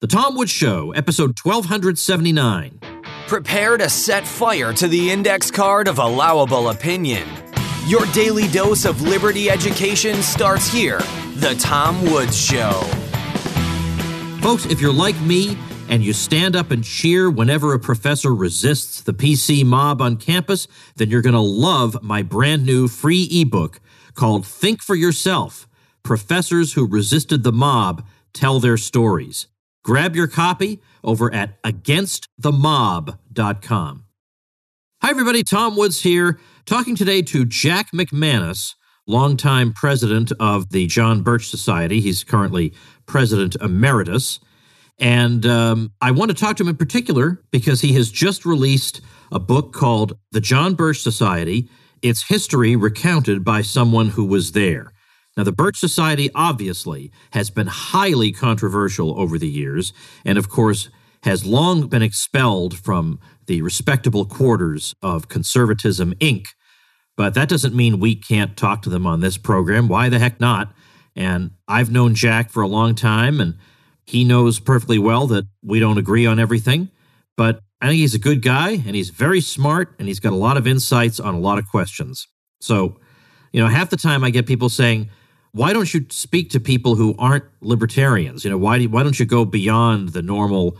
The Tom Woods Show, episode 1279. Prepare to set fire to the index card of allowable opinion. Your daily dose of liberty education starts here. The Tom Woods Show. Folks, if you're like me and you stand up and cheer whenever a professor resists the PC mob on campus, then you're going to love my brand new free ebook called Think for Yourself Professors Who Resisted the Mob Tell Their Stories. Grab your copy over at againstthemob.com. Hi, everybody. Tom Woods here, talking today to Jack McManus, longtime president of the John Birch Society. He's currently president emeritus. And um, I want to talk to him in particular because he has just released a book called The John Birch Society Its History Recounted by Someone Who Was There. Now, the Birch Society obviously has been highly controversial over the years, and of course, has long been expelled from the respectable quarters of Conservatism Inc. But that doesn't mean we can't talk to them on this program. Why the heck not? And I've known Jack for a long time, and he knows perfectly well that we don't agree on everything. But I think he's a good guy, and he's very smart, and he's got a lot of insights on a lot of questions. So, you know, half the time I get people saying, why don't you speak to people who aren't libertarians? You know, why, do, why don't you go beyond the normal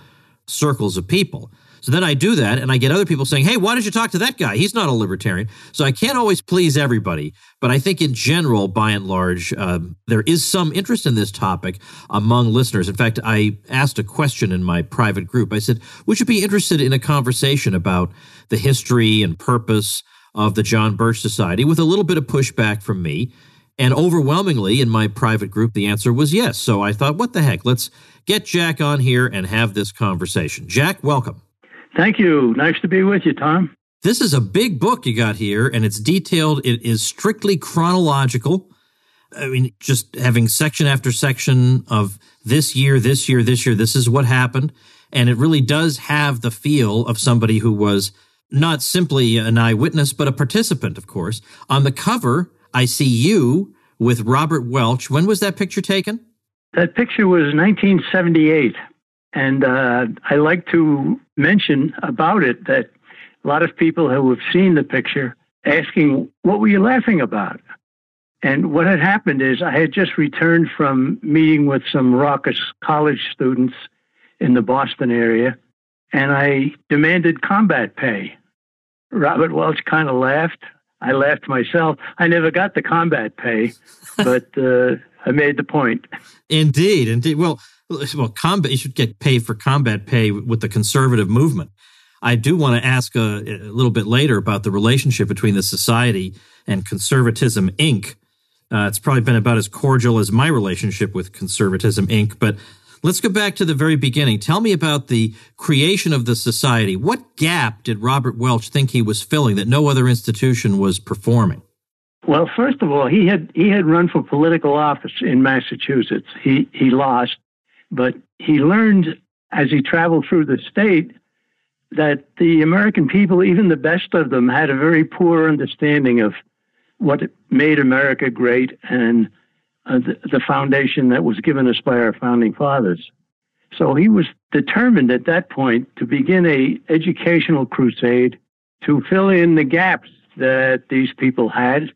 circles of people? So then I do that, and I get other people saying, hey, why don't you talk to that guy? He's not a libertarian. So I can't always please everybody. But I think in general, by and large, um, there is some interest in this topic among listeners. In fact, I asked a question in my private group. I said, would you be interested in a conversation about the history and purpose of the John Birch Society with a little bit of pushback from me? And overwhelmingly in my private group, the answer was yes. So I thought, what the heck? Let's get Jack on here and have this conversation. Jack, welcome. Thank you. Nice to be with you, Tom. This is a big book you got here, and it's detailed. It is strictly chronological. I mean, just having section after section of this year, this year, this year, this is what happened. And it really does have the feel of somebody who was not simply an eyewitness, but a participant, of course. On the cover, I see you with Robert Welch. When was that picture taken? That picture was 1978. And uh, I like to mention about it that a lot of people who have seen the picture asking, What were you laughing about? And what had happened is I had just returned from meeting with some raucous college students in the Boston area, and I demanded combat pay. Robert Welch kind of laughed. I laughed myself. I never got the combat pay, but uh, I made the point. Indeed, indeed. Well, well, combat. You should get paid for combat pay with the conservative movement. I do want to ask a, a little bit later about the relationship between the society and Conservatism Inc. Uh, it's probably been about as cordial as my relationship with Conservatism Inc. But Let's go back to the very beginning. Tell me about the creation of the society. What gap did Robert Welch think he was filling that no other institution was performing? Well, first of all, he had he had run for political office in Massachusetts. He he lost, but he learned as he traveled through the state that the American people, even the best of them, had a very poor understanding of what made America great and uh, the, the foundation that was given us by our founding fathers. So he was determined at that point to begin a educational crusade to fill in the gaps that these people had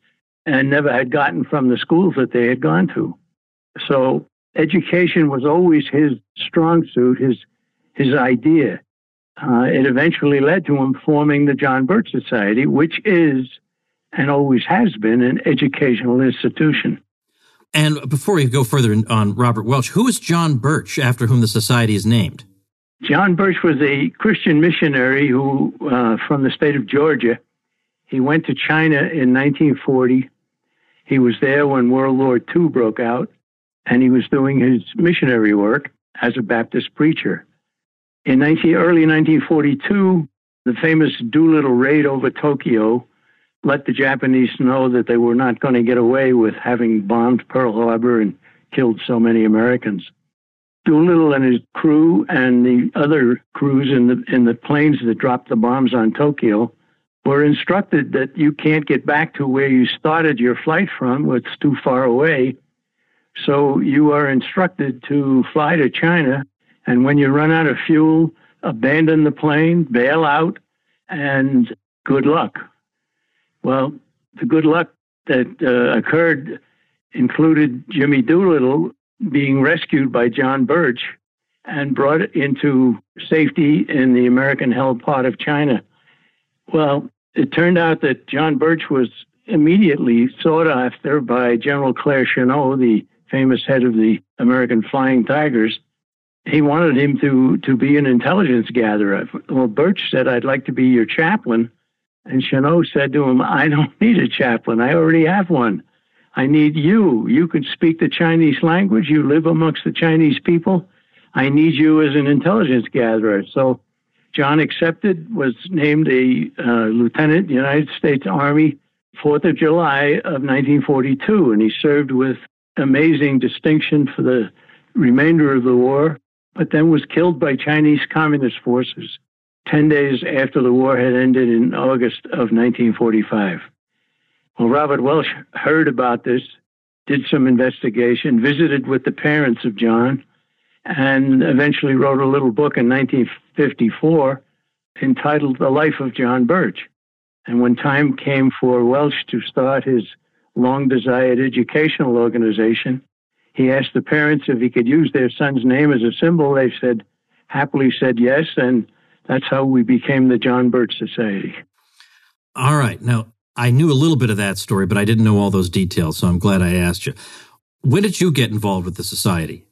and never had gotten from the schools that they had gone to. So education was always his strong suit, his his idea. Uh, it eventually led to him forming the John Birch Society, which is and always has been an educational institution. And before we go further on Robert Welch, who is John Birch, after whom the society is named? John Birch was a Christian missionary who, uh, from the state of Georgia, he went to China in 1940. He was there when World War II broke out, and he was doing his missionary work as a Baptist preacher. In 19, early 1942, the famous Doolittle raid over Tokyo let the Japanese know that they were not going to get away with having bombed Pearl Harbor and killed so many Americans. Doolittle and his crew and the other crews in the in the planes that dropped the bombs on Tokyo were instructed that you can't get back to where you started your flight from. It's too far away. So you are instructed to fly to China And when you run out of fuel, abandon the plane, bail out, and good luck. Well, the good luck that uh, occurred included Jimmy Doolittle being rescued by John Birch and brought into safety in the American held part of China. Well, it turned out that John Birch was immediately sought after by General Claire Chennault, the famous head of the American Flying Tigers. He wanted him to, to be an intelligence gatherer. Well, Birch said, I'd like to be your chaplain. And Chennault said to him, I don't need a chaplain. I already have one. I need you. You can speak the Chinese language. You live amongst the Chinese people. I need you as an intelligence gatherer. So John accepted, was named a uh, lieutenant United States Army 4th of July of 1942, and he served with amazing distinction for the remainder of the war, but then was killed by Chinese communist forces 10 days after the war had ended in August of 1945. Well, Robert Welch heard about this, did some investigation, visited with the parents of John, and eventually wrote a little book in 1954 entitled The Life of John Birch. And when time came for Welch to start his long desired educational organization, he asked the parents if he could use their son's name as a symbol. They said, happily said yes, and that's how we became the John Birch Society. All right. Now, I knew a little bit of that story, but I didn't know all those details, so I'm glad I asked you. When did you get involved with the society?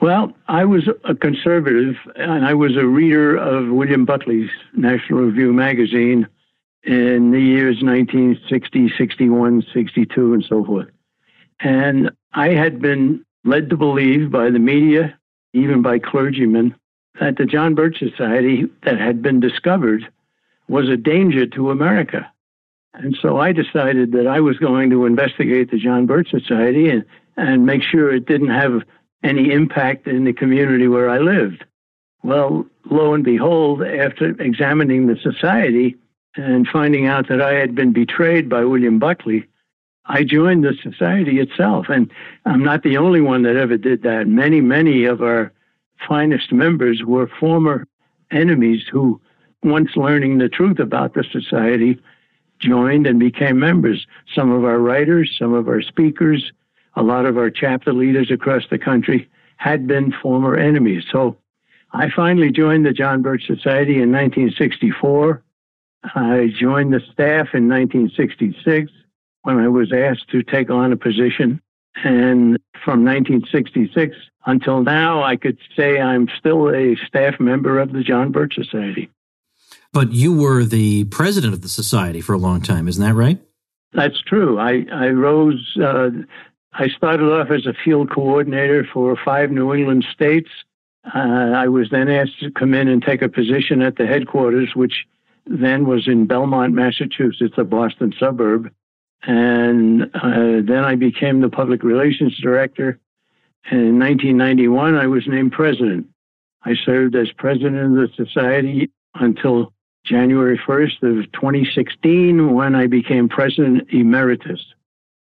Well, I was a conservative, and I was a reader of William Buckley's National Review magazine in the years 1960, 61, 62, and so forth. And I had been led to believe by the media, even by clergymen, that the John Birch Society that had been discovered was a danger to America. And so I decided that I was going to investigate the John Birch Society and, and make sure it didn't have any impact in the community where I lived. Well, lo and behold, after examining the society and finding out that I had been betrayed by William Buckley, I joined the society itself. And I'm not the only one that ever did that. Many, many of our finest members were former enemies who, once learning the truth about the society, joined and became members. Some of our writers, some of our speakers, a lot of our chapter leaders across the country had been former enemies. So I finally joined the John Birch Society in 1964. I joined the staff in 1966 when I was asked to take on a position. And from 1966 until now, I could say I'm still a staff member of the John Birch Society. But you were the president of the society for a long time, isn't that right? That's true. I, I rose, uh, I started off as a field coordinator for five New England states. Uh, I was then asked to come in and take a position at the headquarters, which then was in Belmont, Massachusetts, a Boston suburb. And uh, then I became the public relations director. And in 1991, I was named president. I served as president of the society until January 1st of 2016 when I became president emeritus.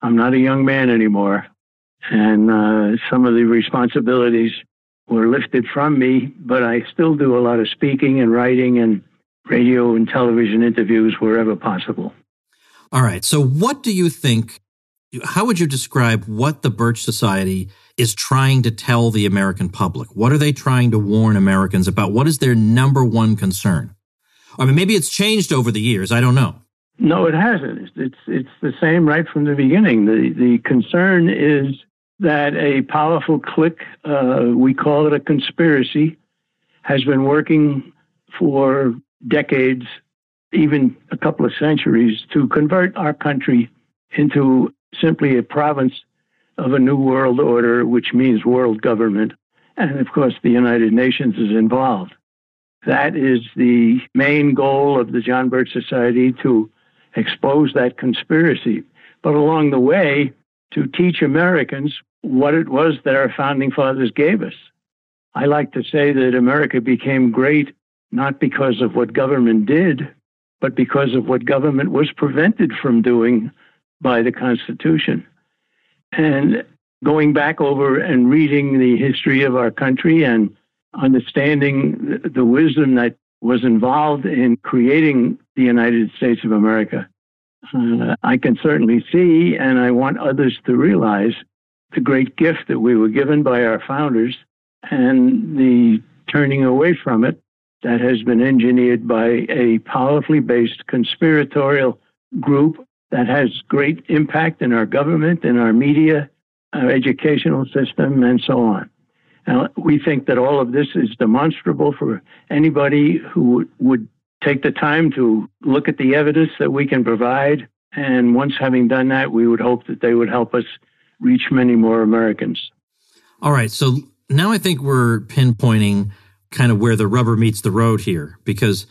I'm not a young man anymore. And uh, some of the responsibilities were lifted from me, but I still do a lot of speaking and writing and radio and television interviews wherever possible. All right. So, what do you think? How would you describe what the Birch Society is trying to tell the American public? What are they trying to warn Americans about? What is their number one concern? I mean, maybe it's changed over the years. I don't know. No, it hasn't. It's it's the same right from the beginning. The the concern is that a powerful clique, uh, we call it a conspiracy, has been working for decades, even a couple of centuries, to convert our country into simply a province of a new world order, which means world government. And of course, the United Nations is involved. That is the main goal of the John Birch Society to expose that conspiracy. But along the way, to teach Americans what it was that our founding fathers gave us. I like to say that America became great not because of what government did, but because of what government was prevented from doing by the Constitution. And going back over and reading the history of our country and understanding the wisdom that was involved in creating the United States of America, uh, I can certainly see, and I want others to realize the great gift that we were given by our founders and the turning away from it that has been engineered by a powerfully based conspiratorial group that has great impact in our government, in our media, our educational system, and so on. Now, we think that all of this is demonstrable for anybody who would take the time to look at the evidence that we can provide. And once having done that, we would hope that they would help us reach many more Americans. All right. So now I think we're pinpointing kind of where the rubber meets the road here because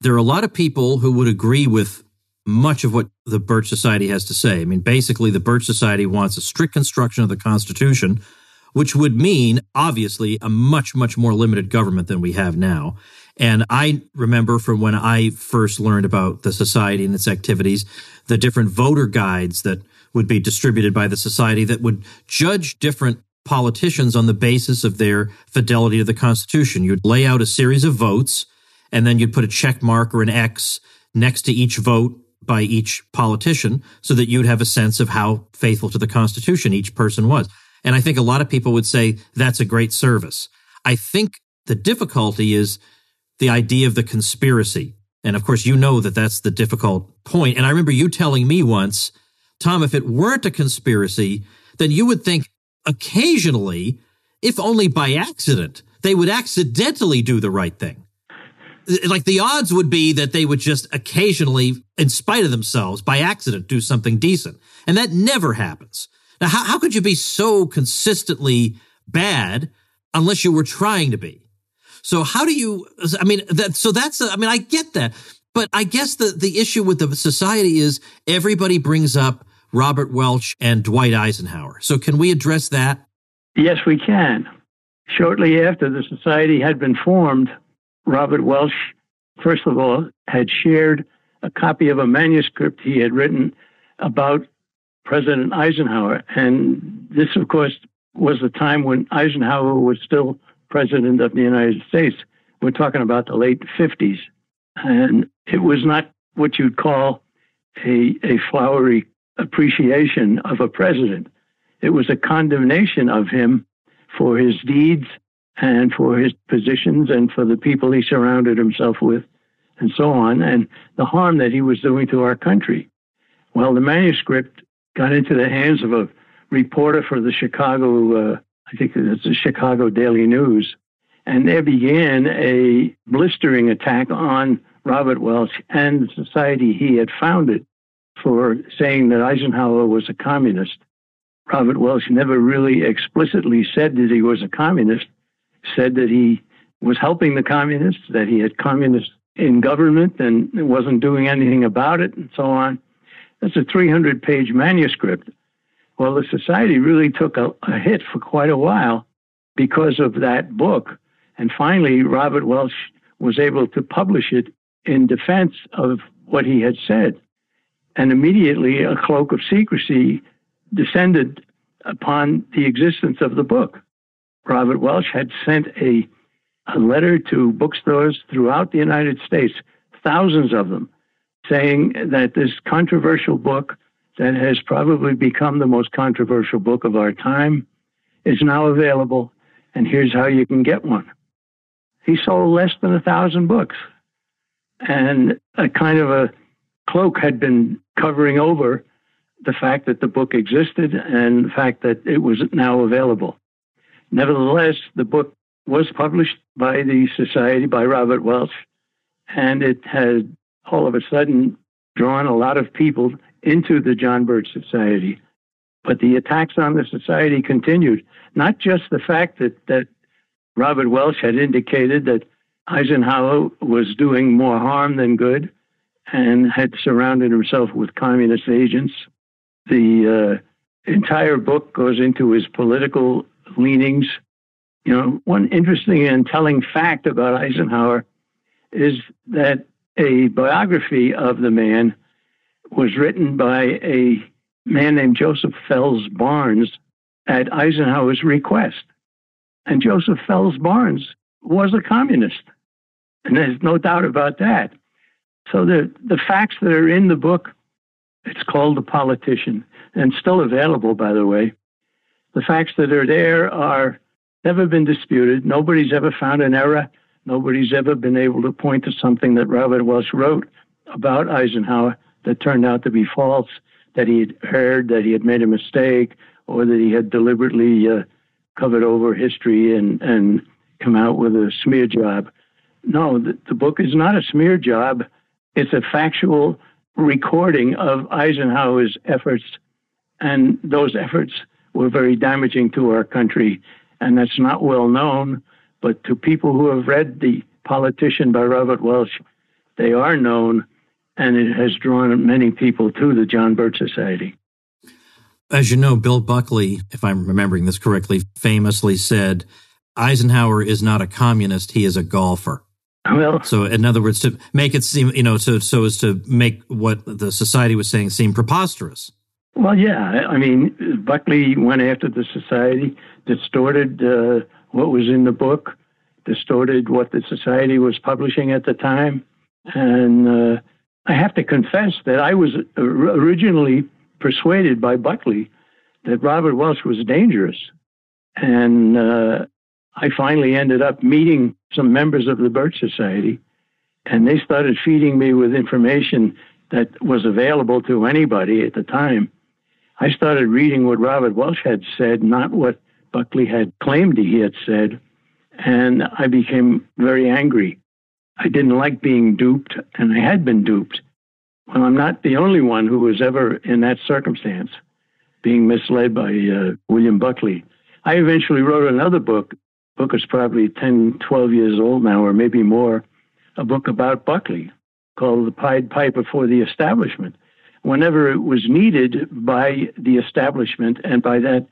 there are a lot of people who would agree with much of what the Birch Society has to say. I mean, basically, the Birch Society wants a strict construction of the Constitution, which would mean, obviously, a much, much more limited government than we have now. And I remember from when I first learned about the society and its activities, the different voter guides that would be distributed by the society that would judge different politicians on the basis of their fidelity to the Constitution. You'd lay out a series of votes, and then you'd put a check mark or an X next to each vote by each politician so that you'd have a sense of how faithful to the Constitution each person was. And I think a lot of people would say that's a great service. I think the difficulty is the idea of the conspiracy. And of course, you know that that's the difficult point. And I remember you telling me once, Tom, if it weren't a conspiracy, then you would think occasionally, if only by accident, they would accidentally do the right thing. Like the odds would be that they would just occasionally, in spite of themselves, by accident, do something decent. And that never happens. Now, how, how could you be so consistently bad unless you were trying to be? So how do you, I mean, that, so that's, I mean, I get that. But I guess the, the issue with the society is everybody brings up Robert Welch and Dwight Eisenhower. So can we address that? Yes, we can. Shortly after the society had been formed, Robert Welch, first of all, had shared a copy of a manuscript he had written about President Eisenhower. And this, of course, was the time when Eisenhower was still president of the United States. We're talking about the late 50s. And it was not what you'd call a, a flowery appreciation of a president. It was a condemnation of him for his deeds and for his positions and for the people he surrounded himself with and so on, and the harm that he was doing to our country. Well, the manuscript got into the hands of a reporter for the Chicago, uh, I think it's the Chicago Daily News, and there began a blistering attack on Robert Welch and the society he had founded for saying that Eisenhower was a communist. Robert Welch never really explicitly said that he was a communist, said that he was helping the communists, that he had communists in government and wasn't doing anything about it, and so on. That's a 300 page manuscript. Well, the society really took a, a hit for quite a while because of that book. And finally, Robert Welch was able to publish it in defense of what he had said. And immediately a cloak of secrecy descended upon the existence of the book. Robert Welch had sent a, a letter to bookstores throughout the United States, thousands of them, saying that this controversial book that has probably become the most controversial book of our time is now available, and here's how you can get one. He sold less than a thousand books, and a kind of a cloak had been covering over the fact that the book existed and the fact that it was now available. Nevertheless, the book was published by the Society by Robert Welch, and it had all of a sudden drawn a lot of people into the John Birch Society. But the attacks on the society continued. Not just the fact that, that Robert Welch had indicated that Eisenhower was doing more harm than good, and had surrounded himself with communist agents. The uh, entire book goes into his political leanings. You know, one interesting and telling fact about Eisenhower is that a biography of the man was written by a man named Joseph Fels Barnes, at Eisenhower's request. And Joseph Fels Barnes was a communist. And there's no doubt about that. So the, the facts that are in the book, it's called The Politician, and still available, by the way. The facts that are there are never been disputed. Nobody's ever found an error. Nobody's ever been able to point to something that Robert Welch wrote about Eisenhower that turned out to be false, that he had heard, that he had made a mistake, or that he had deliberately uh, covered over history and, and come out with a smear job. No, the, the book is not a smear job. It's a factual recording of Eisenhower's efforts, and those efforts were very damaging to our country. And that's not well known, but to people who have read The Politician by Robert Welch, they are known, and it has drawn many people to the John Birch Society. As you know, Bill Buckley, if I'm remembering this correctly, famously said, Eisenhower is not a communist, he is a golfer. Well, so in other words, to make it seem, you know, so so as to make what the society was saying seem preposterous. Well, yeah, I mean, Buckley went after the society, distorted uh, what was in the book, distorted what the society was publishing at the time, and uh, I have to confess that I was originally persuaded by Buckley that Robert Welch was dangerous, and uh, I finally ended up meeting some members of the Birch Society, and they started feeding me with information that was available to anybody at the time. I started reading what Robert Welch had said, not what Buckley had claimed he had said, and I became very angry. I didn't like being duped, and I had been duped. Well, I'm not the only one who was ever in that circumstance, being misled by uh, William Buckley. I eventually wrote another book book is probably 10, 12 years old now, or maybe more, a book about Buckley called The Pied Piper for the Establishment. Whenever it was needed by the establishment, and by that,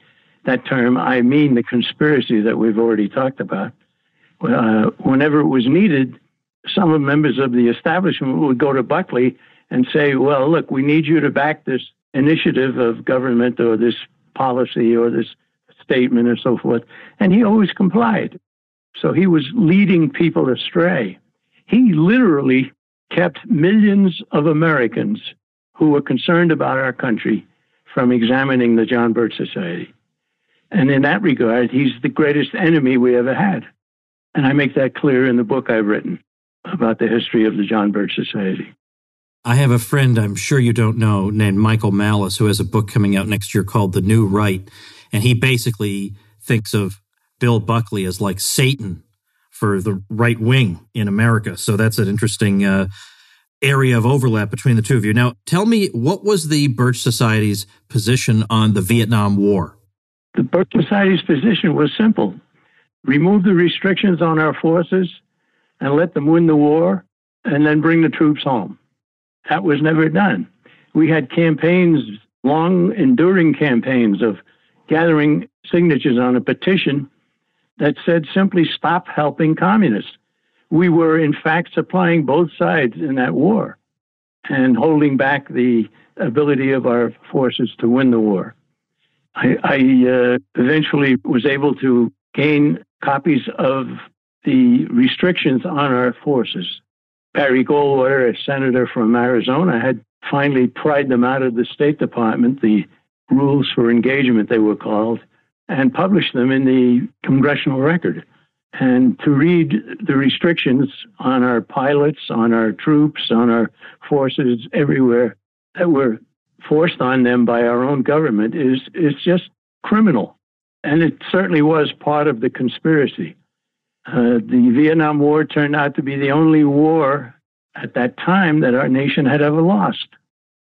that term, I mean the conspiracy that we've already talked about. Uh, whenever it was needed, some of members of the establishment would go to Buckley and say, Well, look, we need you to back this initiative of government or this policy or this statement and so forth. And he always complied. So he was leading people astray. He literally kept millions of Americans who were concerned about our country from examining the John Birch Society. And in that regard, he's the greatest enemy we ever had. And I make that clear in the book I've written about the history of the John Birch Society. I have a friend I'm sure you don't know named Michael Malice who has a book coming out next year called The New Right. And he basically thinks of Bill Buckley as like Satan for the right wing in America. So that's an interesting uh, area of overlap between the two of you. Now, tell me, what was the Birch Society's position on the Vietnam War? The Birch Society's position was simple remove the restrictions on our forces and let them win the war, and then bring the troops home. That was never done. We had campaigns, long enduring campaigns of gathering signatures on a petition that said simply stop helping communists. We were, in fact, supplying both sides in that war and holding back the ability of our forces to win the war. I, I uh, eventually was able to gain copies of the restrictions on our forces. Barry Goldwater, a senator from Arizona, had finally pried them out of the State Department, the rules for engagement, they were called, and published them in the congressional record. And to read the restrictions on our pilots, on our troops, on our forces everywhere that were forced on them by our own government is, is just criminal. And it certainly was part of the conspiracy. Uh, the Vietnam War turned out to be the only war at that time that our nation had ever lost.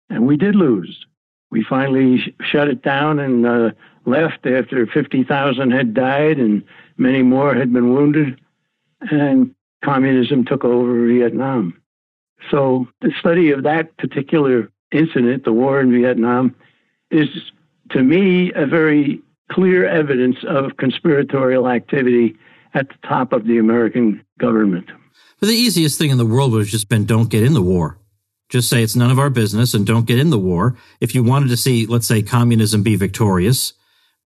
And we did lose we finally sh- shut it down and uh, left after 50,000 had died and many more had been wounded, and communism took over Vietnam. So the study of that particular incident, the war in Vietnam, is to me a very clear evidence of conspiratorial activity at the top of the American government. But the easiest thing in the world would have just been don't get in the war. Just say it's none of our business and don't get in the war. If you wanted to see, let's say, communism be victorious,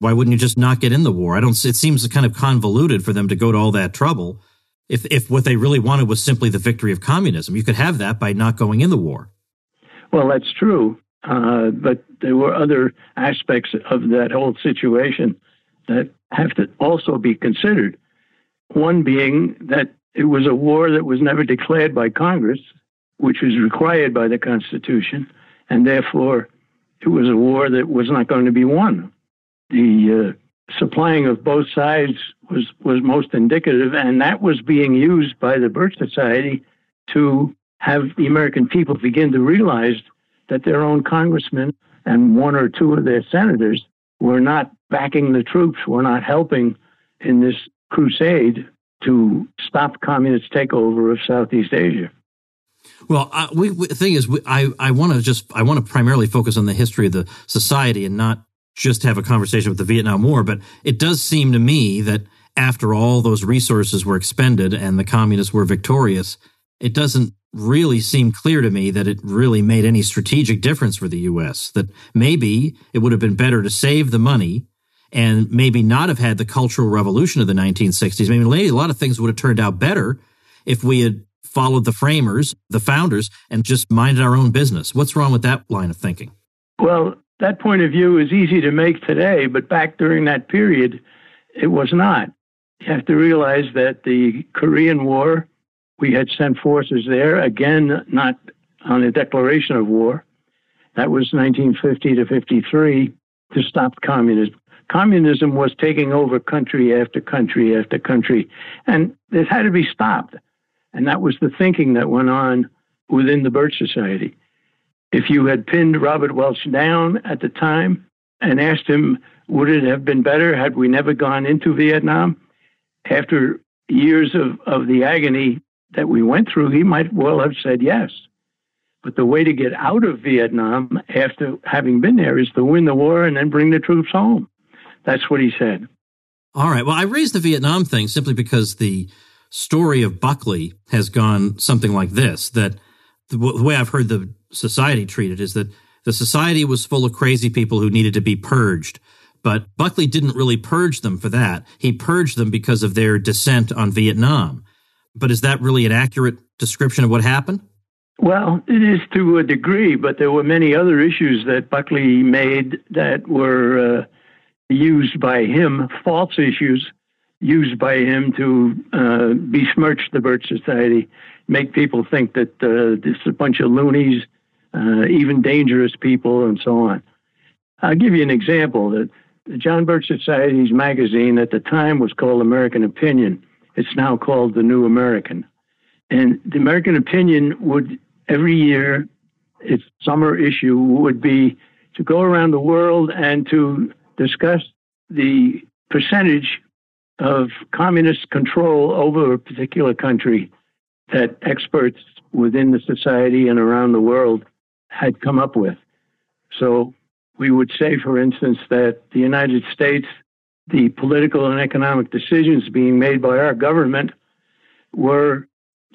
Why wouldn't you just not get in the war? I don't. It seems kind of convoluted for them to go to all that trouble. If if what they really wanted was simply the victory of communism, you could have that by not going in the war. Well, that's true, uh, but there were other aspects of that whole situation that have to also be considered. One being that it was a war that was never declared by Congress, which was required by the Constitution, and therefore it was a war that was not going to be won. The uh, supplying of both sides was, was most indicative, and that was being used by the Birch Society to have the American people begin to realize that their own congressmen and one or two of their senators were not backing the troops, were not helping in this crusade to stop communist takeover of Southeast Asia. Well, we, we, the thing is, we, I I want to just I want to primarily focus on the history of the society and not just have a conversation with the Vietnam War. But it does seem to me that after all those resources were expended and the communists were victorious, it doesn't really seem clear to me that it really made any strategic difference for the U.S. That maybe it would have been better to save the money and maybe not have had the cultural revolution of the 1960s. Maybe a lot of things would have turned out better if we had followed the framers, the founders, and just minded our own business. What's wrong with that line of thinking? Well, that point of view is easy to make today, but back during that period, it was not. You have to realize that the Korean War we had sent forces there, again, not on a declaration of war. That was 1950 to 53 to stop communism. Communism was taking over country after country after country, and it had to be stopped. And that was the thinking that went on within the Birch Society. If you had pinned Robert Welch down at the time and asked him, would it have been better had we never gone into Vietnam? After years of, of the agony that we went through, he might well have said yes. But the way to get out of Vietnam after having been there is to win the war and then bring the troops home. That's what he said. All right. Well, I raised the Vietnam thing simply because the story of Buckley has gone something like this that the, the way I've heard the society treated is that the society was full of crazy people who needed to be purged. But Buckley didn't really purge them for that. He purged them because of their dissent on Vietnam. But is that really an accurate description of what happened? Well, it is to a degree, but there were many other issues that Buckley made that were uh, used by him, false issues used by him to uh, besmirch the Birch Society, make people think that uh, this is a bunch of loonies, uh, even dangerous people, and so on. I'll give you an example. The, the John Birch Society's magazine at the time was called American Opinion. It's now called The New American. And the American Opinion would, every year, its summer issue would be to go around the world and to discuss the percentage of communist control over a particular country that experts within the society and around the world had come up with. So we would say, for instance, that the United States the political and economic decisions being made by our government were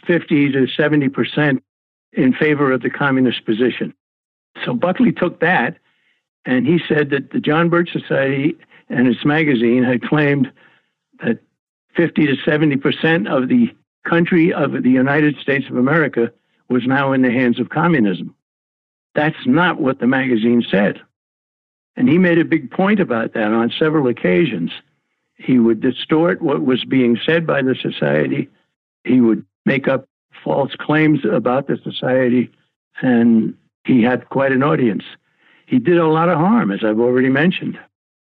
50 to 70 percent in favor of the communist position. So Buckley took that and he said that the John Birch Society and its magazine had claimed that 50 to 70 percent of the country of the United States of America was now in the hands of communism. That's not what the magazine said. And he made a big point about that on several occasions. He would distort what was being said by the society. He would make up false claims about the society, and he had quite an audience. He did a lot of harm, as I've already mentioned.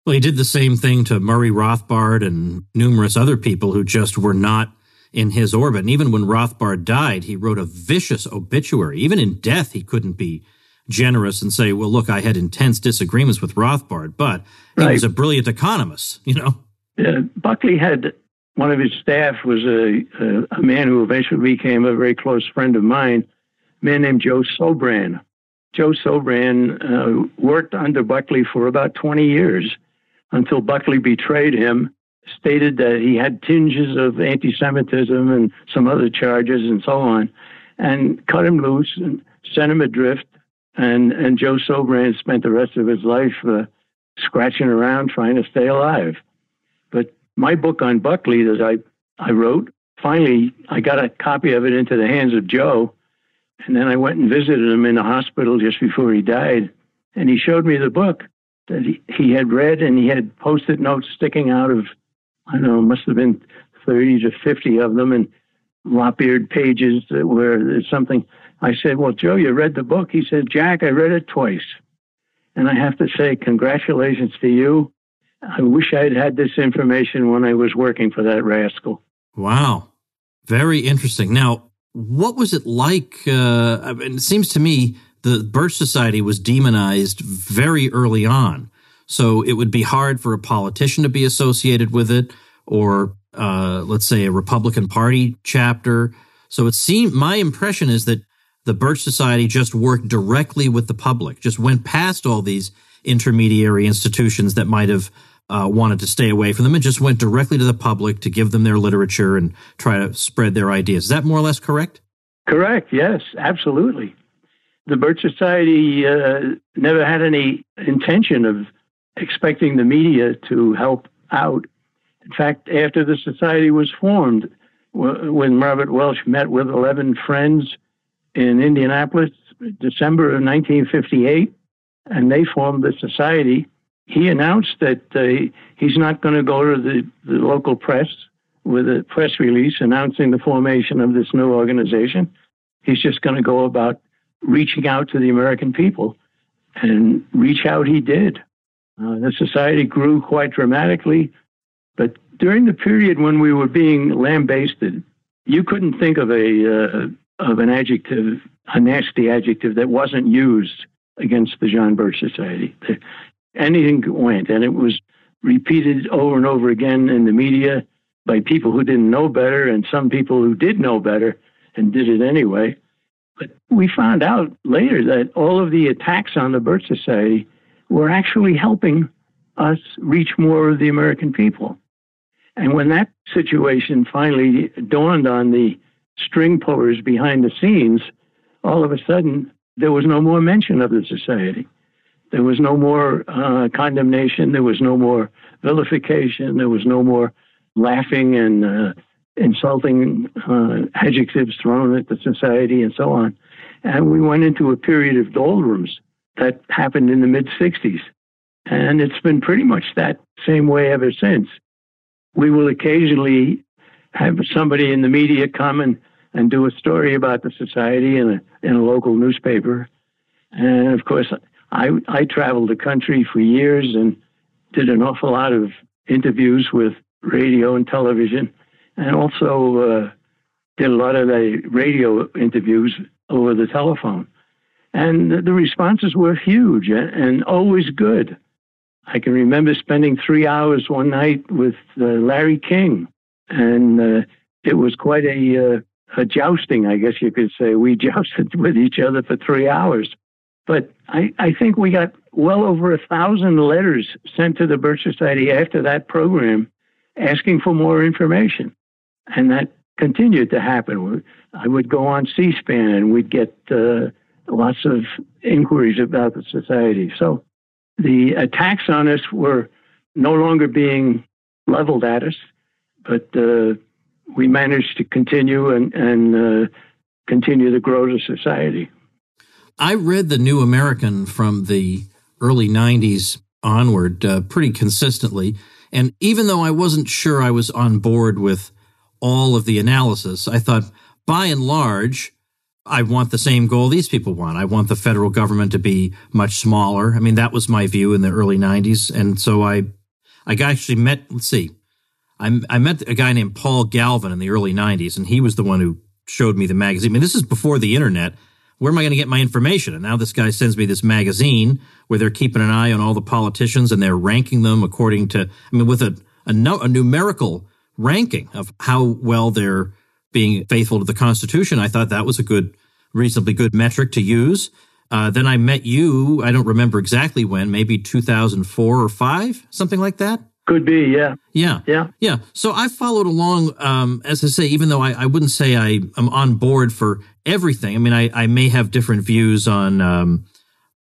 Well, he did the same thing to Murray Rothbard and numerous other people who just were not in his orbit. And even when Rothbard died, he wrote a vicious obituary. Even in death, he couldn't be generous and say, well, look, I had intense disagreements with Rothbard, but he right. was a brilliant economist, you know? Buckley had one of his staff was a, a, a, man who eventually became a very close friend of mine, a man named Joe Sobran. Joe Sobran uh, worked under Buckley for about 20 years until Buckley betrayed him, stated that he had tinges of anti Semitism and some other charges and so on, and cut him loose and sent him adrift and and Joe Sobran spent the rest of his life uh, scratching around trying to stay alive. But my book on Buckley that I, I wrote, finally, I got a copy of it into the hands of Joe. And then I went and visited him in the hospital just before he died. And he showed me the book that he, he had read and he had post it notes sticking out of, I don't know, must have been 30 to 50 of them and lop-eared pages that were something. I said, Well, Joe, you read the book? He said, Jack, I read it twice. And I have to say, congratulations to you. I wish I'd had this information when I was working for that rascal. Wow. Very interesting. Now, what was it like? Uh, it seems to me the Birch Society was demonized very early on. So it would be hard for a politician to be associated with it or, uh, let's say, a Republican Party chapter. So it seemed, my impression is that the Birch Society just worked directly with the public, just went past all these intermediary institutions that might have uh, wanted to stay away from them and just went directly to the public to give them their literature and try to spread their ideas. Is that more or less correct? Correct, yes, absolutely. The Birch Society uh, never had any intention of expecting the media to help out. In fact, after the society was formed, when Robert Welch met with 11 friends in Indianapolis, December of 1958, and they formed the society. He announced that uh, he's not going to go to the, the local press with a press release announcing the formation of this new organization. He's just going to go about reaching out to the American people. And reach out he did. Uh, the society grew quite dramatically. But during the period when we were being lambasted, you couldn't think of a uh, of an adjective, a nasty adjective that wasn't used against the John Birch Society. Anything went, and it was repeated over and over again in the media by people who didn't know better and some people who did know better and did it anyway. But we found out later that all of the attacks on the Birch Society were actually helping us reach more of the American people. And when that situation finally dawned on the string pullers behind the scenes, all of a sudden there was no more mention of the society. There was no more uh, condemnation. There was no more vilification. There was no more laughing and uh, insulting uh, adjectives thrown at the society and so on. And we went into a period of doldrums that happened in the mid 60s. And it's been pretty much that same way ever since. We will occasionally have somebody in the media come and, and do a story about the society in a, in a local newspaper. And of course, I, I traveled the country for years and did an awful lot of interviews with radio and television, and also uh, did a lot of the radio interviews over the telephone. And the responses were huge and, and always good. I can remember spending three hours one night with uh, Larry King, and uh, it was quite a, uh, a jousting, I guess you could say. We jousted with each other for three hours. But I, I think we got well over a thousand letters sent to the Birch Society after that program asking for more information. And that continued to happen. I would go on C SPAN and we'd get uh, lots of inquiries about the society. So the attacks on us were no longer being leveled at us but uh, we managed to continue and, and uh, continue to grow the society. I read the New American from the early 90s onward uh, pretty consistently. And even though I wasn't sure I was on board with all of the analysis, I thought by and large, I want the same goal these people want. I want the federal government to be much smaller. I mean, that was my view in the early 90s. And so I, I actually met, let's see, I, I met a guy named Paul Galvin in the early 90s, and he was the one who showed me the magazine. I mean, this is before the internet. Where am I going to get my information? And now this guy sends me this magazine where they're keeping an eye on all the politicians and they're ranking them according to, I mean, with a, a, no, a numerical ranking of how well they're being faithful to the Constitution. I thought that was a good, reasonably good metric to use. Uh, then I met you. I don't remember exactly when, maybe 2004 or five, something like that. Could be, yeah. Yeah. Yeah. Yeah. So I followed along, um, as I say, even though I, I wouldn't say I am on board for everything. I mean, I, I may have different views on, um,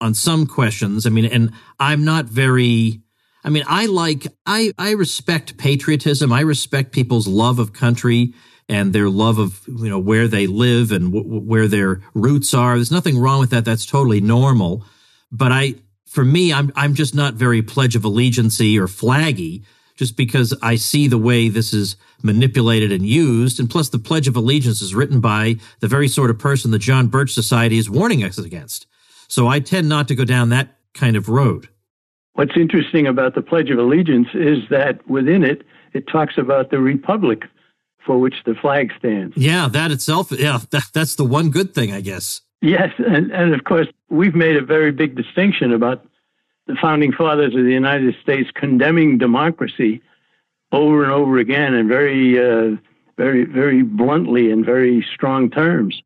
on some questions. I mean, and I'm not very I mean, I like, I, I respect patriotism. I respect people's love of country and their love of, you know, where they live and w- where their roots are. There's nothing wrong with that. That's totally normal. But I, for me, I'm, I'm just not very Pledge of Allegiancy or flaggy just because I see the way this is manipulated and used. And plus, the Pledge of Allegiance is written by the very sort of person the John Birch Society is warning us against. So I tend not to go down that kind of road. What's interesting about the Pledge of Allegiance is that within it, it talks about the republic for which the flag stands. Yeah, that itself, yeah, that, that's the one good thing, I guess. Yes, and, and of course, we've made a very big distinction about the founding fathers of the United States condemning democracy over and over again in very, uh, very, very bluntly and very strong terms.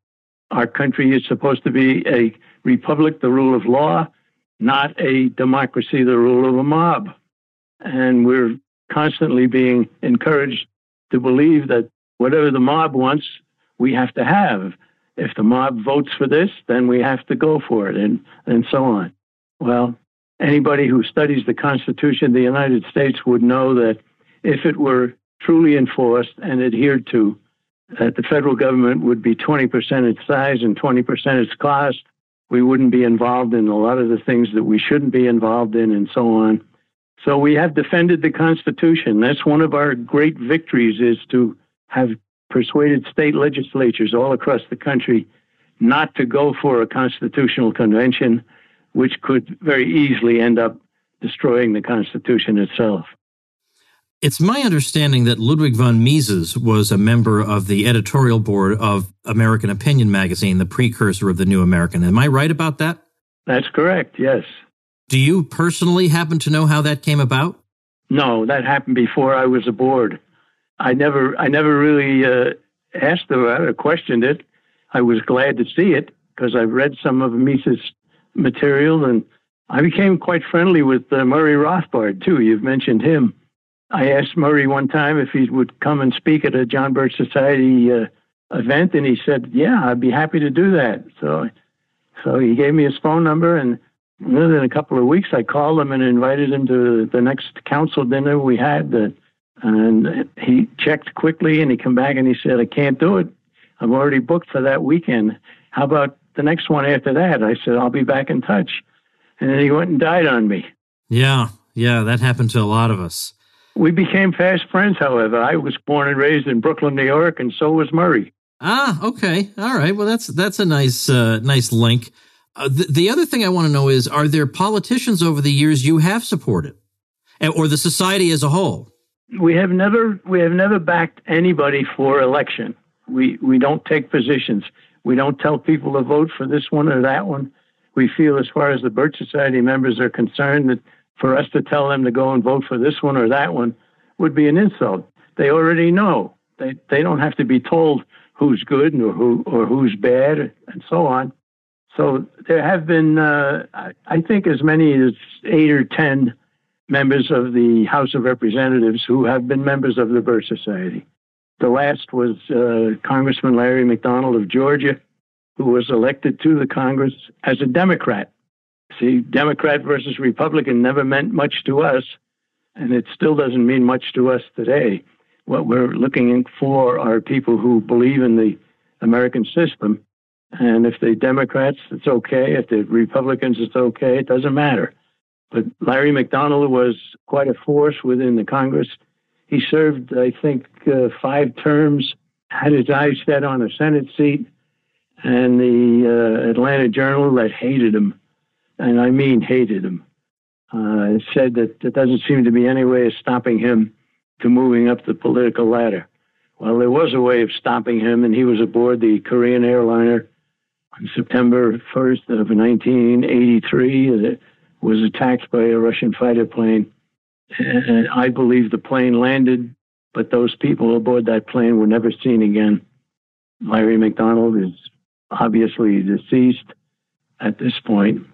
Our country is supposed to be a republic, the rule of law, not a democracy, the rule of a mob. And we're constantly being encouraged to believe that whatever the mob wants, we have to have. If the mob votes for this, then we have to go for it, and, and so on. Well, anybody who studies the Constitution of the United States would know that if it were truly enforced and adhered to, that the federal government would be 20% its size and 20% its cost, we wouldn't be involved in a lot of the things that we shouldn't be involved in, and so on. So we have defended the Constitution. That's one of our great victories is to have persuaded state legislatures all across the country not to go for a constitutional convention, which could very easily end up destroying the Constitution itself. It's my understanding that Ludwig von Mises was a member of the editorial board of American Opinion magazine, the precursor of the New American. Am I right about that? That's correct, yes. Do you personally happen to know how that came about? No, that happened before I was aboard. I never, I never really uh, asked about it or questioned it. I was glad to see it because I've read some of Mises' material, and I became quite friendly with uh, Murray Rothbard too. You've mentioned him. I asked Murray one time if he would come and speak at a John Birch Society uh, event, and he said, "Yeah, I'd be happy to do that." So, so he gave me his phone number, and within a couple of weeks, I called him and invited him to the next council dinner we had. Uh, and he checked quickly, and he came back and he said, "I can't do it. I'm already booked for that weekend. How about the next one after that?" I said, "I'll be back in touch." And then he went and died on me. Yeah, yeah, that happened to a lot of us. We became fast friends, however. I was born and raised in Brooklyn, New York, and so was Murray. Ah, okay, all right. Well, that's that's a nice uh, nice link. Uh, the, the other thing I want to know is: Are there politicians over the years you have supported, or the society as a whole? We have never we have never backed anybody for election. We we don't take positions. We don't tell people to vote for this one or that one. We feel, as far as the Birch Society members are concerned, that for us to tell them to go and vote for this one or that one would be an insult. They already know. They they don't have to be told who's good or who or who's bad and so on. So there have been, uh, I think, as many as eight or ten members of the House of Representatives who have been members of the Birch Society. The last was uh, Congressman Larry McDonald of Georgia, who was elected to the Congress as a Democrat. See, Democrat versus Republican never meant much to us, and it still doesn't mean much to us today. What we're looking for are people who believe in the American system. And if they're Democrats, it's okay. If they're Republicans, it's okay. It doesn't matter. But Larry McDonald was quite a force within the Congress. He served, I think, uh, five terms, had his eyes set on a Senate seat, and the uh, Atlanta Journal that hated him and I mean hated him, uh, said that there doesn't seem to be any way of stopping him to moving up the political ladder. Well, there was a way of stopping him, and he was aboard the Korean airliner on September 1st of 1983. Was attacked by a Russian fighter plane. And I believe the plane landed, but those people aboard that plane were never seen again. Larry McDonald is obviously deceased at this point.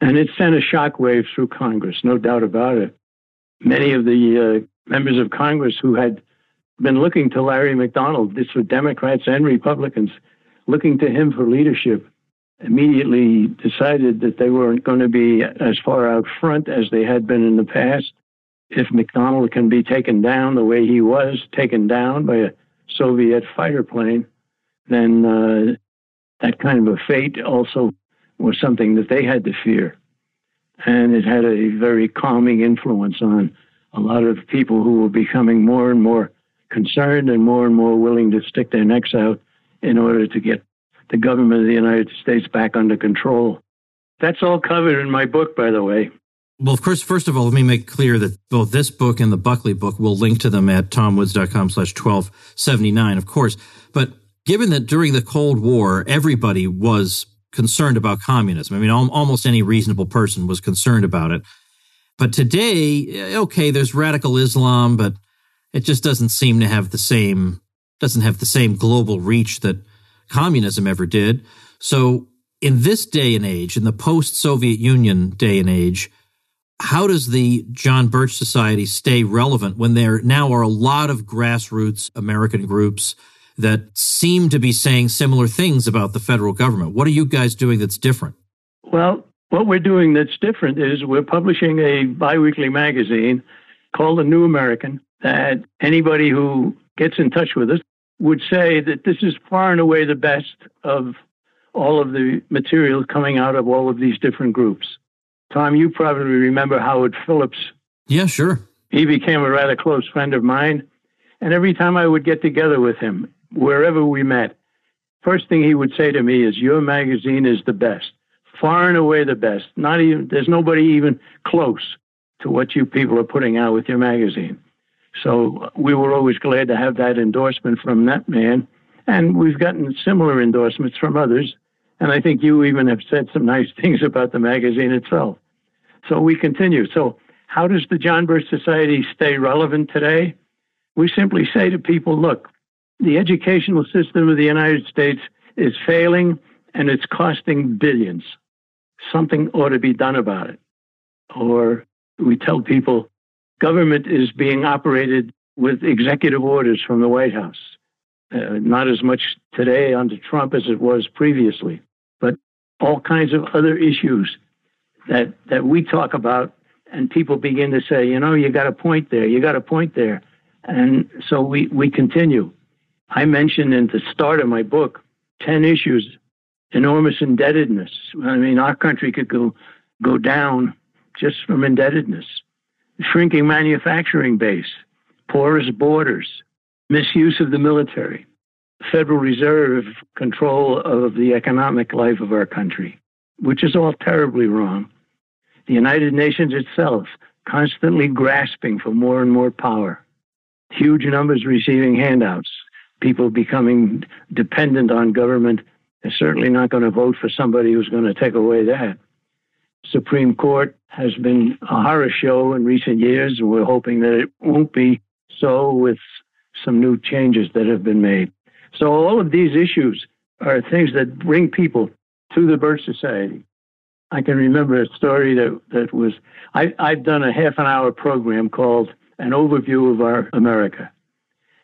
And it sent a shockwave through Congress, no doubt about it. Many of the uh, members of Congress who had been looking to Larry McDonald, this were Democrats and Republicans, looking to him for leadership, immediately decided that they weren't going to be as far out front as they had been in the past. if McDonald can be taken down the way he was taken down by a Soviet fighter plane, then uh, that kind of a fate also was something that they had to fear. And it had a very calming influence on a lot of people who were becoming more and more concerned and more and more willing to stick their necks out in order to get the government of the United States back under control. That's all covered in my book, by the way. Well, of course, first of all, let me make clear that both this book and the Buckley book, we'll link to them at tomwoods.com slash 1279, of course. But given that during the Cold War, everybody was concerned about communism, I mean, almost any reasonable person was concerned about it. But today, eh, okay, there's radical Islam, but it just doesn't seem to have the same, doesn't have the same global reach that communism ever did. So in this day and age, in the post Soviet Union day and age, how does the John Birch Society stay relevant when there now are a lot of grassroots American groups that seem to be saying similar things about the federal government? What are you guys doing that's different? Well, what we're doing that's different is we're publishing a biweekly magazine called The New American that anybody who gets in touch with us would say that this is far and away the best of all of the material coming out of all of these different groups. Tom, you probably remember Howard Phillips. Yeah, sure. He became a rather close friend of mine. And every time I would get together with him, wherever we met, first thing he would say to me is, Your magazine is the best, far and away the best. Not even, there's nobody even close to what you people are putting out with your magazine. So we were always glad to have that endorsement from that man. And we've gotten similar endorsements from others. And I think you even have said some nice things about the magazine itself. So we continue. So, how does the John Birch Society stay relevant today? We simply say to people look, the educational system of the United States is failing and it's costing billions. Something ought to be done about it. Or we tell people government is being operated with executive orders from the White House. Uh, not as much today under Trump as it was previously but all kinds of other issues that that we talk about and people begin to say you know you got a point there you got a point there. And so we we continue. I mentioned in the start of my book 10 issues enormous indebtedness. I mean our country could go go down just from indebtedness shrinking manufacturing base porous borders misuse of the military Federal Reserve control of the economic life of our country, which is all terribly wrong. The United Nations itself constantly grasping for more and more power. Huge numbers receiving handouts, people becoming dependent on government. They're certainly not going to vote for somebody who's going to take away that. Supreme Court has been a horror show in recent years, we're hoping that it won't be so with some new changes that have been made. So all of these issues are things that bring people to the Birch Society. I can remember a story that, that was I, I've done a half an hour program called An Overview of Our America.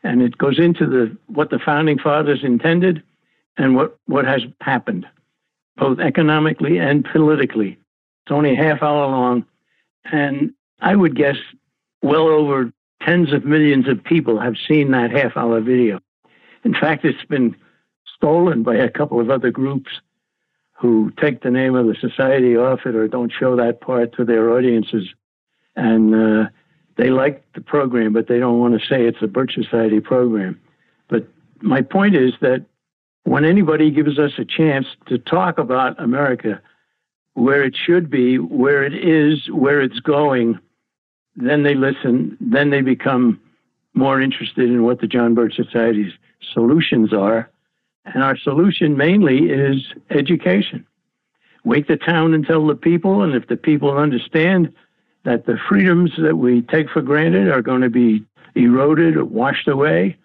And it goes into the what the founding fathers intended and what, what has happened, both economically and politically. It's only a half hour long. And I would guess well over tens of millions of people have seen that half hour video. In fact, it's been stolen by a couple of other groups who take the name of the society off it or don't show that part to their audiences. And uh, they like the program, but they don't want to say it's a Birch Society program. But my point is that when anybody gives us a chance to talk about America, where it should be, where it is, where it's going, then they listen, then they become more interested in what the John Birch Society's solutions are. And our solution mainly is education. Wake the town and tell the people, and if the people understand that the freedoms that we take for granted are going to be eroded or washed away,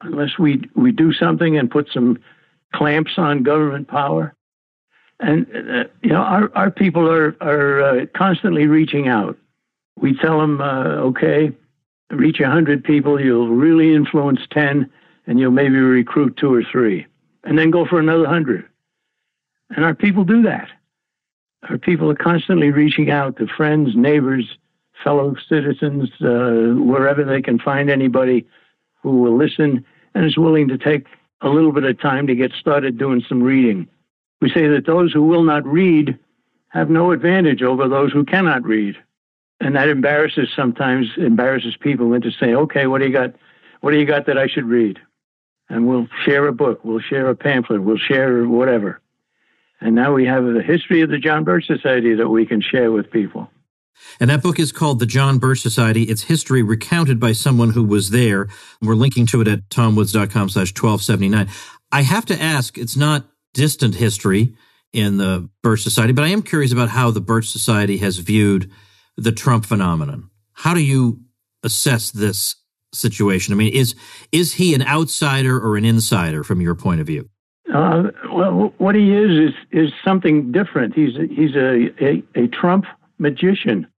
unless we, we do something and put some clamps on government power. And, uh, you know, our, our people are, are uh, constantly reaching out. We tell them, uh, okay, reach 100 people, you'll really influence 10, and you'll maybe recruit two or three, and then go for another 100. And our people do that. Our people are constantly reaching out to friends, neighbors, fellow citizens uh, wherever they can find anybody who will listen and is willing to take a little bit of time to get started doing some reading. We say that those who will not read have no advantage over those who cannot read. And that embarrasses sometimes embarrasses people into saying, okay, what do you got? What do you got that I should read? And we'll share a book, we'll share a pamphlet, we'll share whatever. And now we have the history of the John Birch Society that we can share with people. And that book is called The John Birch Society. It's history recounted by someone who was there. We're linking to it at tomwoods.com slash 1279. I have to ask, it's not distant history in the Birch Society, but I am curious about how the Birch Society has viewed the Trump phenomenon. How do you assess this situation? I mean, is is he an outsider or an insider from your point of view? Uh, well, what he is is is something different. He's he's a, a, a Trump magician.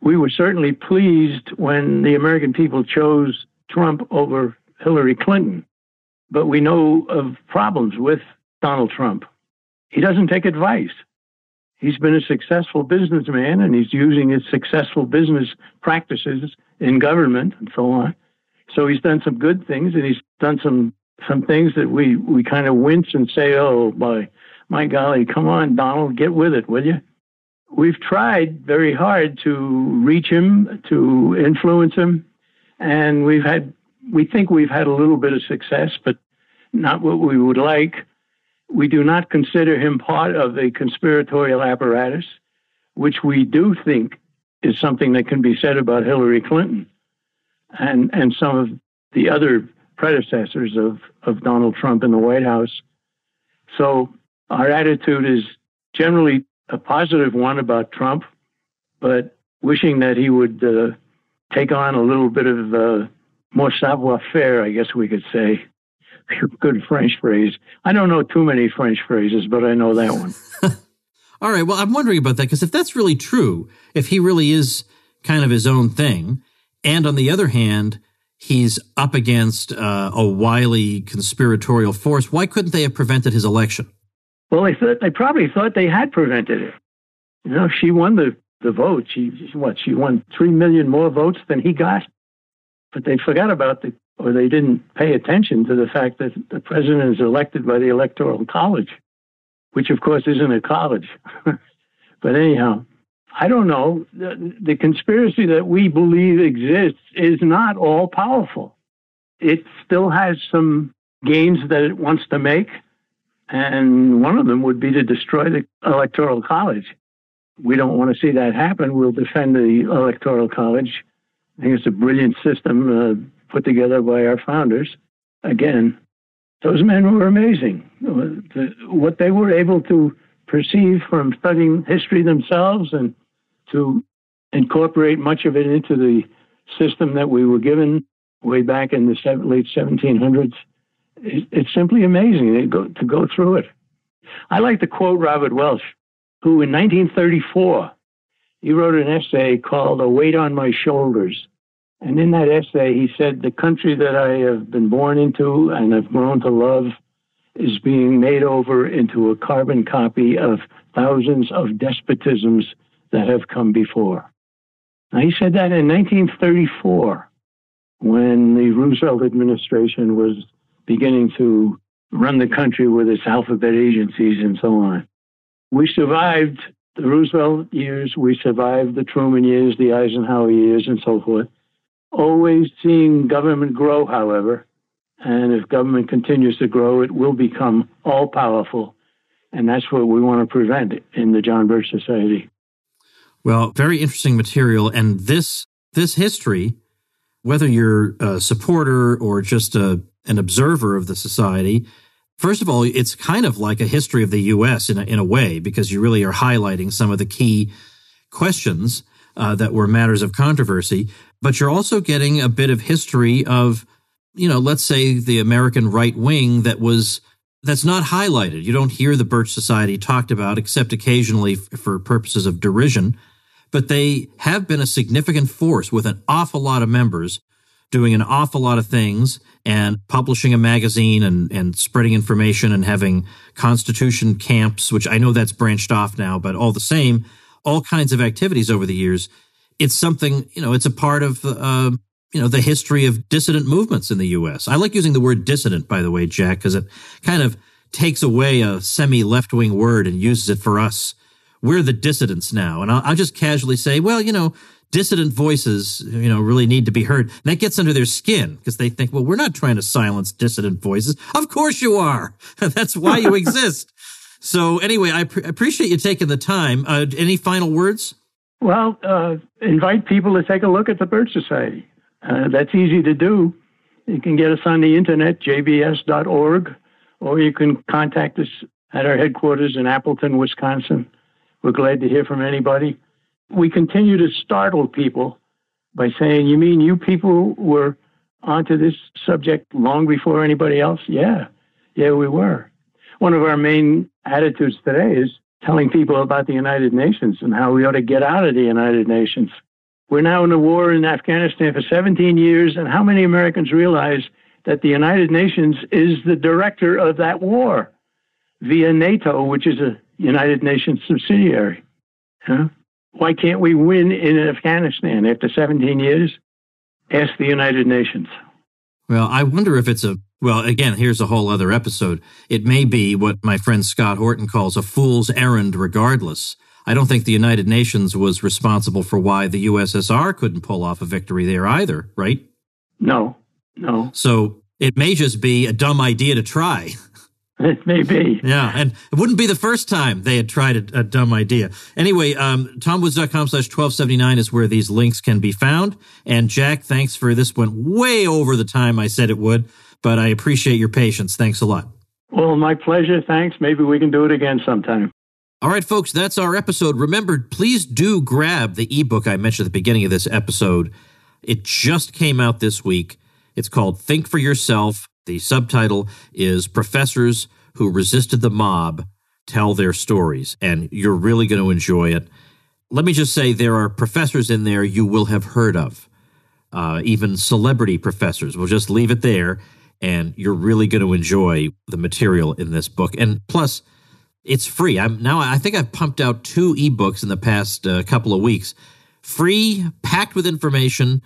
We were certainly pleased when the American people chose Trump over Hillary Clinton, but we know of problems with Donald Trump. He doesn't take advice. He's been a successful businessman and he's using his successful business practices in government and so on. So he's done some good things and he's done some some things that we, we kind of wince and say, oh, my, my golly, come on, Donald, get with it, will you? We've tried very hard to reach him, to influence him, and we've had, we think we've had a little bit of success, but not what we would like. We do not consider him part of a conspiratorial apparatus, which we do think is something that can be said about Hillary Clinton and, and some of the other predecessors of, of Donald Trump in the White House. So our attitude is generally a positive one about Trump, but wishing that he would uh, take on a little bit of uh, more savoir faire, I guess we could say. Good French phrase. I don't know too many French phrases, but I know that one. All right. Well, I'm wondering about that because if that's really true, if he really is kind of his own thing, and on the other hand, he's up against uh, a wily conspiratorial force, why couldn't they have prevented his election? Well, they thought they probably thought they had prevented it. You know, she won the the vote. She what? She won three million more votes than he got, but they forgot about the or they didn't pay attention to the fact that the president is elected by the electoral college, which of course isn't a college. but anyhow, I don't know. The, the conspiracy that we believe exists is not all powerful. It still has some gains that it wants to make and one of them would be to destroy the Electoral College. We don't want to see that happen. We'll defend the Electoral College. I think it's a brilliant system uh, put together by our founders. Again, those men were amazing. What they were able to perceive from studying history themselves and to incorporate much of it into the system that we were given way back in the late 1700s it's simply amazing to go, through it. I like to quote Robert Welch, who in 1934, he wrote an essay called A Weight on My Shoulders. And in that essay, he said, The country that I have been born into and have grown to love is being made over into a carbon copy of thousands of despotisms that have come before. Now, he said that in 1934 when the Roosevelt administration was beginning to run the country with its alphabet agencies and so on. We survived the Roosevelt years, we survived the Truman years, the Eisenhower years, and so forth. Always seeing government grow, however, and if government continues to grow, it will become all powerful. And that's what we want to prevent in the John Birch Society. Well, very interesting material. And this, this history, whether you're a supporter or just a an observer of the society, first of all, it's kind of like a history of the U.S. in a, in a way, because you really are highlighting some of the key questions uh, that were matters of controversy. But you're also getting a bit of history of, you know, let's say the American right wing that was that's not highlighted. You don't hear the Birch Society talked about except occasionally f- for purposes of derision. But they have been a significant force with an awful lot of members doing an awful lot of things and publishing a magazine and, and spreading information and having constitution camps, which I know that's branched off now, but all the same, all kinds of activities over the years. it's something, you know, it's a part of, uh, you know, the history of dissident movements in the U.S. I like using the word dissident, by the way, Jack, because it kind of takes away a semi left wing word and uses it for us. We're the dissidents now. And I'll, I'll just casually say, well, you know, dissident voices, you know, really need to be heard. And that gets under their skin because they think, well, we're not trying to silence dissident voices. Of course you are. That's why you exist. So anyway, I pre- appreciate you taking the time. Uh, any final words? Well, uh, invite people to take a look at the Birch Society. Uh, that's easy to do. You can get us on the internet, jbs.org, or you can contact us at our headquarters in Appleton, Wisconsin. We're glad to hear from anybody. We continue to startle people by saying, You mean you people were onto this subject long before anybody else? Yeah, yeah, we were. One of our main attitudes today is telling people about the United Nations and how we ought to get out of the United Nations. We're now in a war in Afghanistan for 17 years, and how many Americans realize that the United Nations is the director of that war via NATO, which is a United Nations subsidiary? Huh? Why can't we win in Afghanistan after 17 years? Ask the United Nations. Well, I wonder if it's a well, again, here's a whole other episode. It may be what my friend Scott Horton calls a fool's errand regardless. I don't think the United Nations was responsible for why the USSR couldn't pull off a victory there either, right? No, no. So it may just be a dumb idea to try. It may be. Yeah, and it wouldn't be the first time they had tried a, a dumb idea. Anyway, um, tomwoods.com slash 1279 is where these links can be found. And Jack, thanks for this went way over the time I said it would but I appreciate your patience. Thanks a lot. Well, my pleasure. Thanks. Maybe we can do it again sometime. All right, folks, that's our episode. Remember, please do grab the ebook I mentioned at the beginning of this episode. It just came out this week. It's called Think for Yourself. The subtitle is Professors Who Resisted the Mob Tell Their Stories, and you're really going to enjoy it. Let me just say there are professors in there you will have heard of, uh, even celebrity professors. We'll just leave it there and you're really going to enjoy the material in this book. And plus, it's free. I'm now. I think I've pumped out two ebooks in the past uh, couple of weeks, free, packed with information.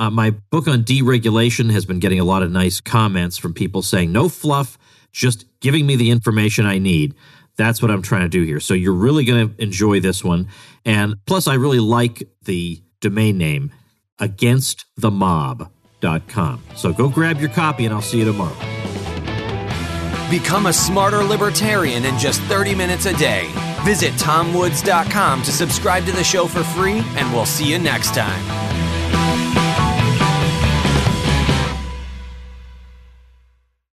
Uh, my book on deregulation has been getting a lot of nice comments from people saying no fluff, just giving me the information I need. That's what I'm trying to do here. So you're really going to enjoy this one. And plus, I really like the domain name against the mob so go grab your copy and I'll see you tomorrow. Become a smarter libertarian in just 30 minutes a day. Visit tomwoods.com to subscribe to the show for free, and we'll see you next time.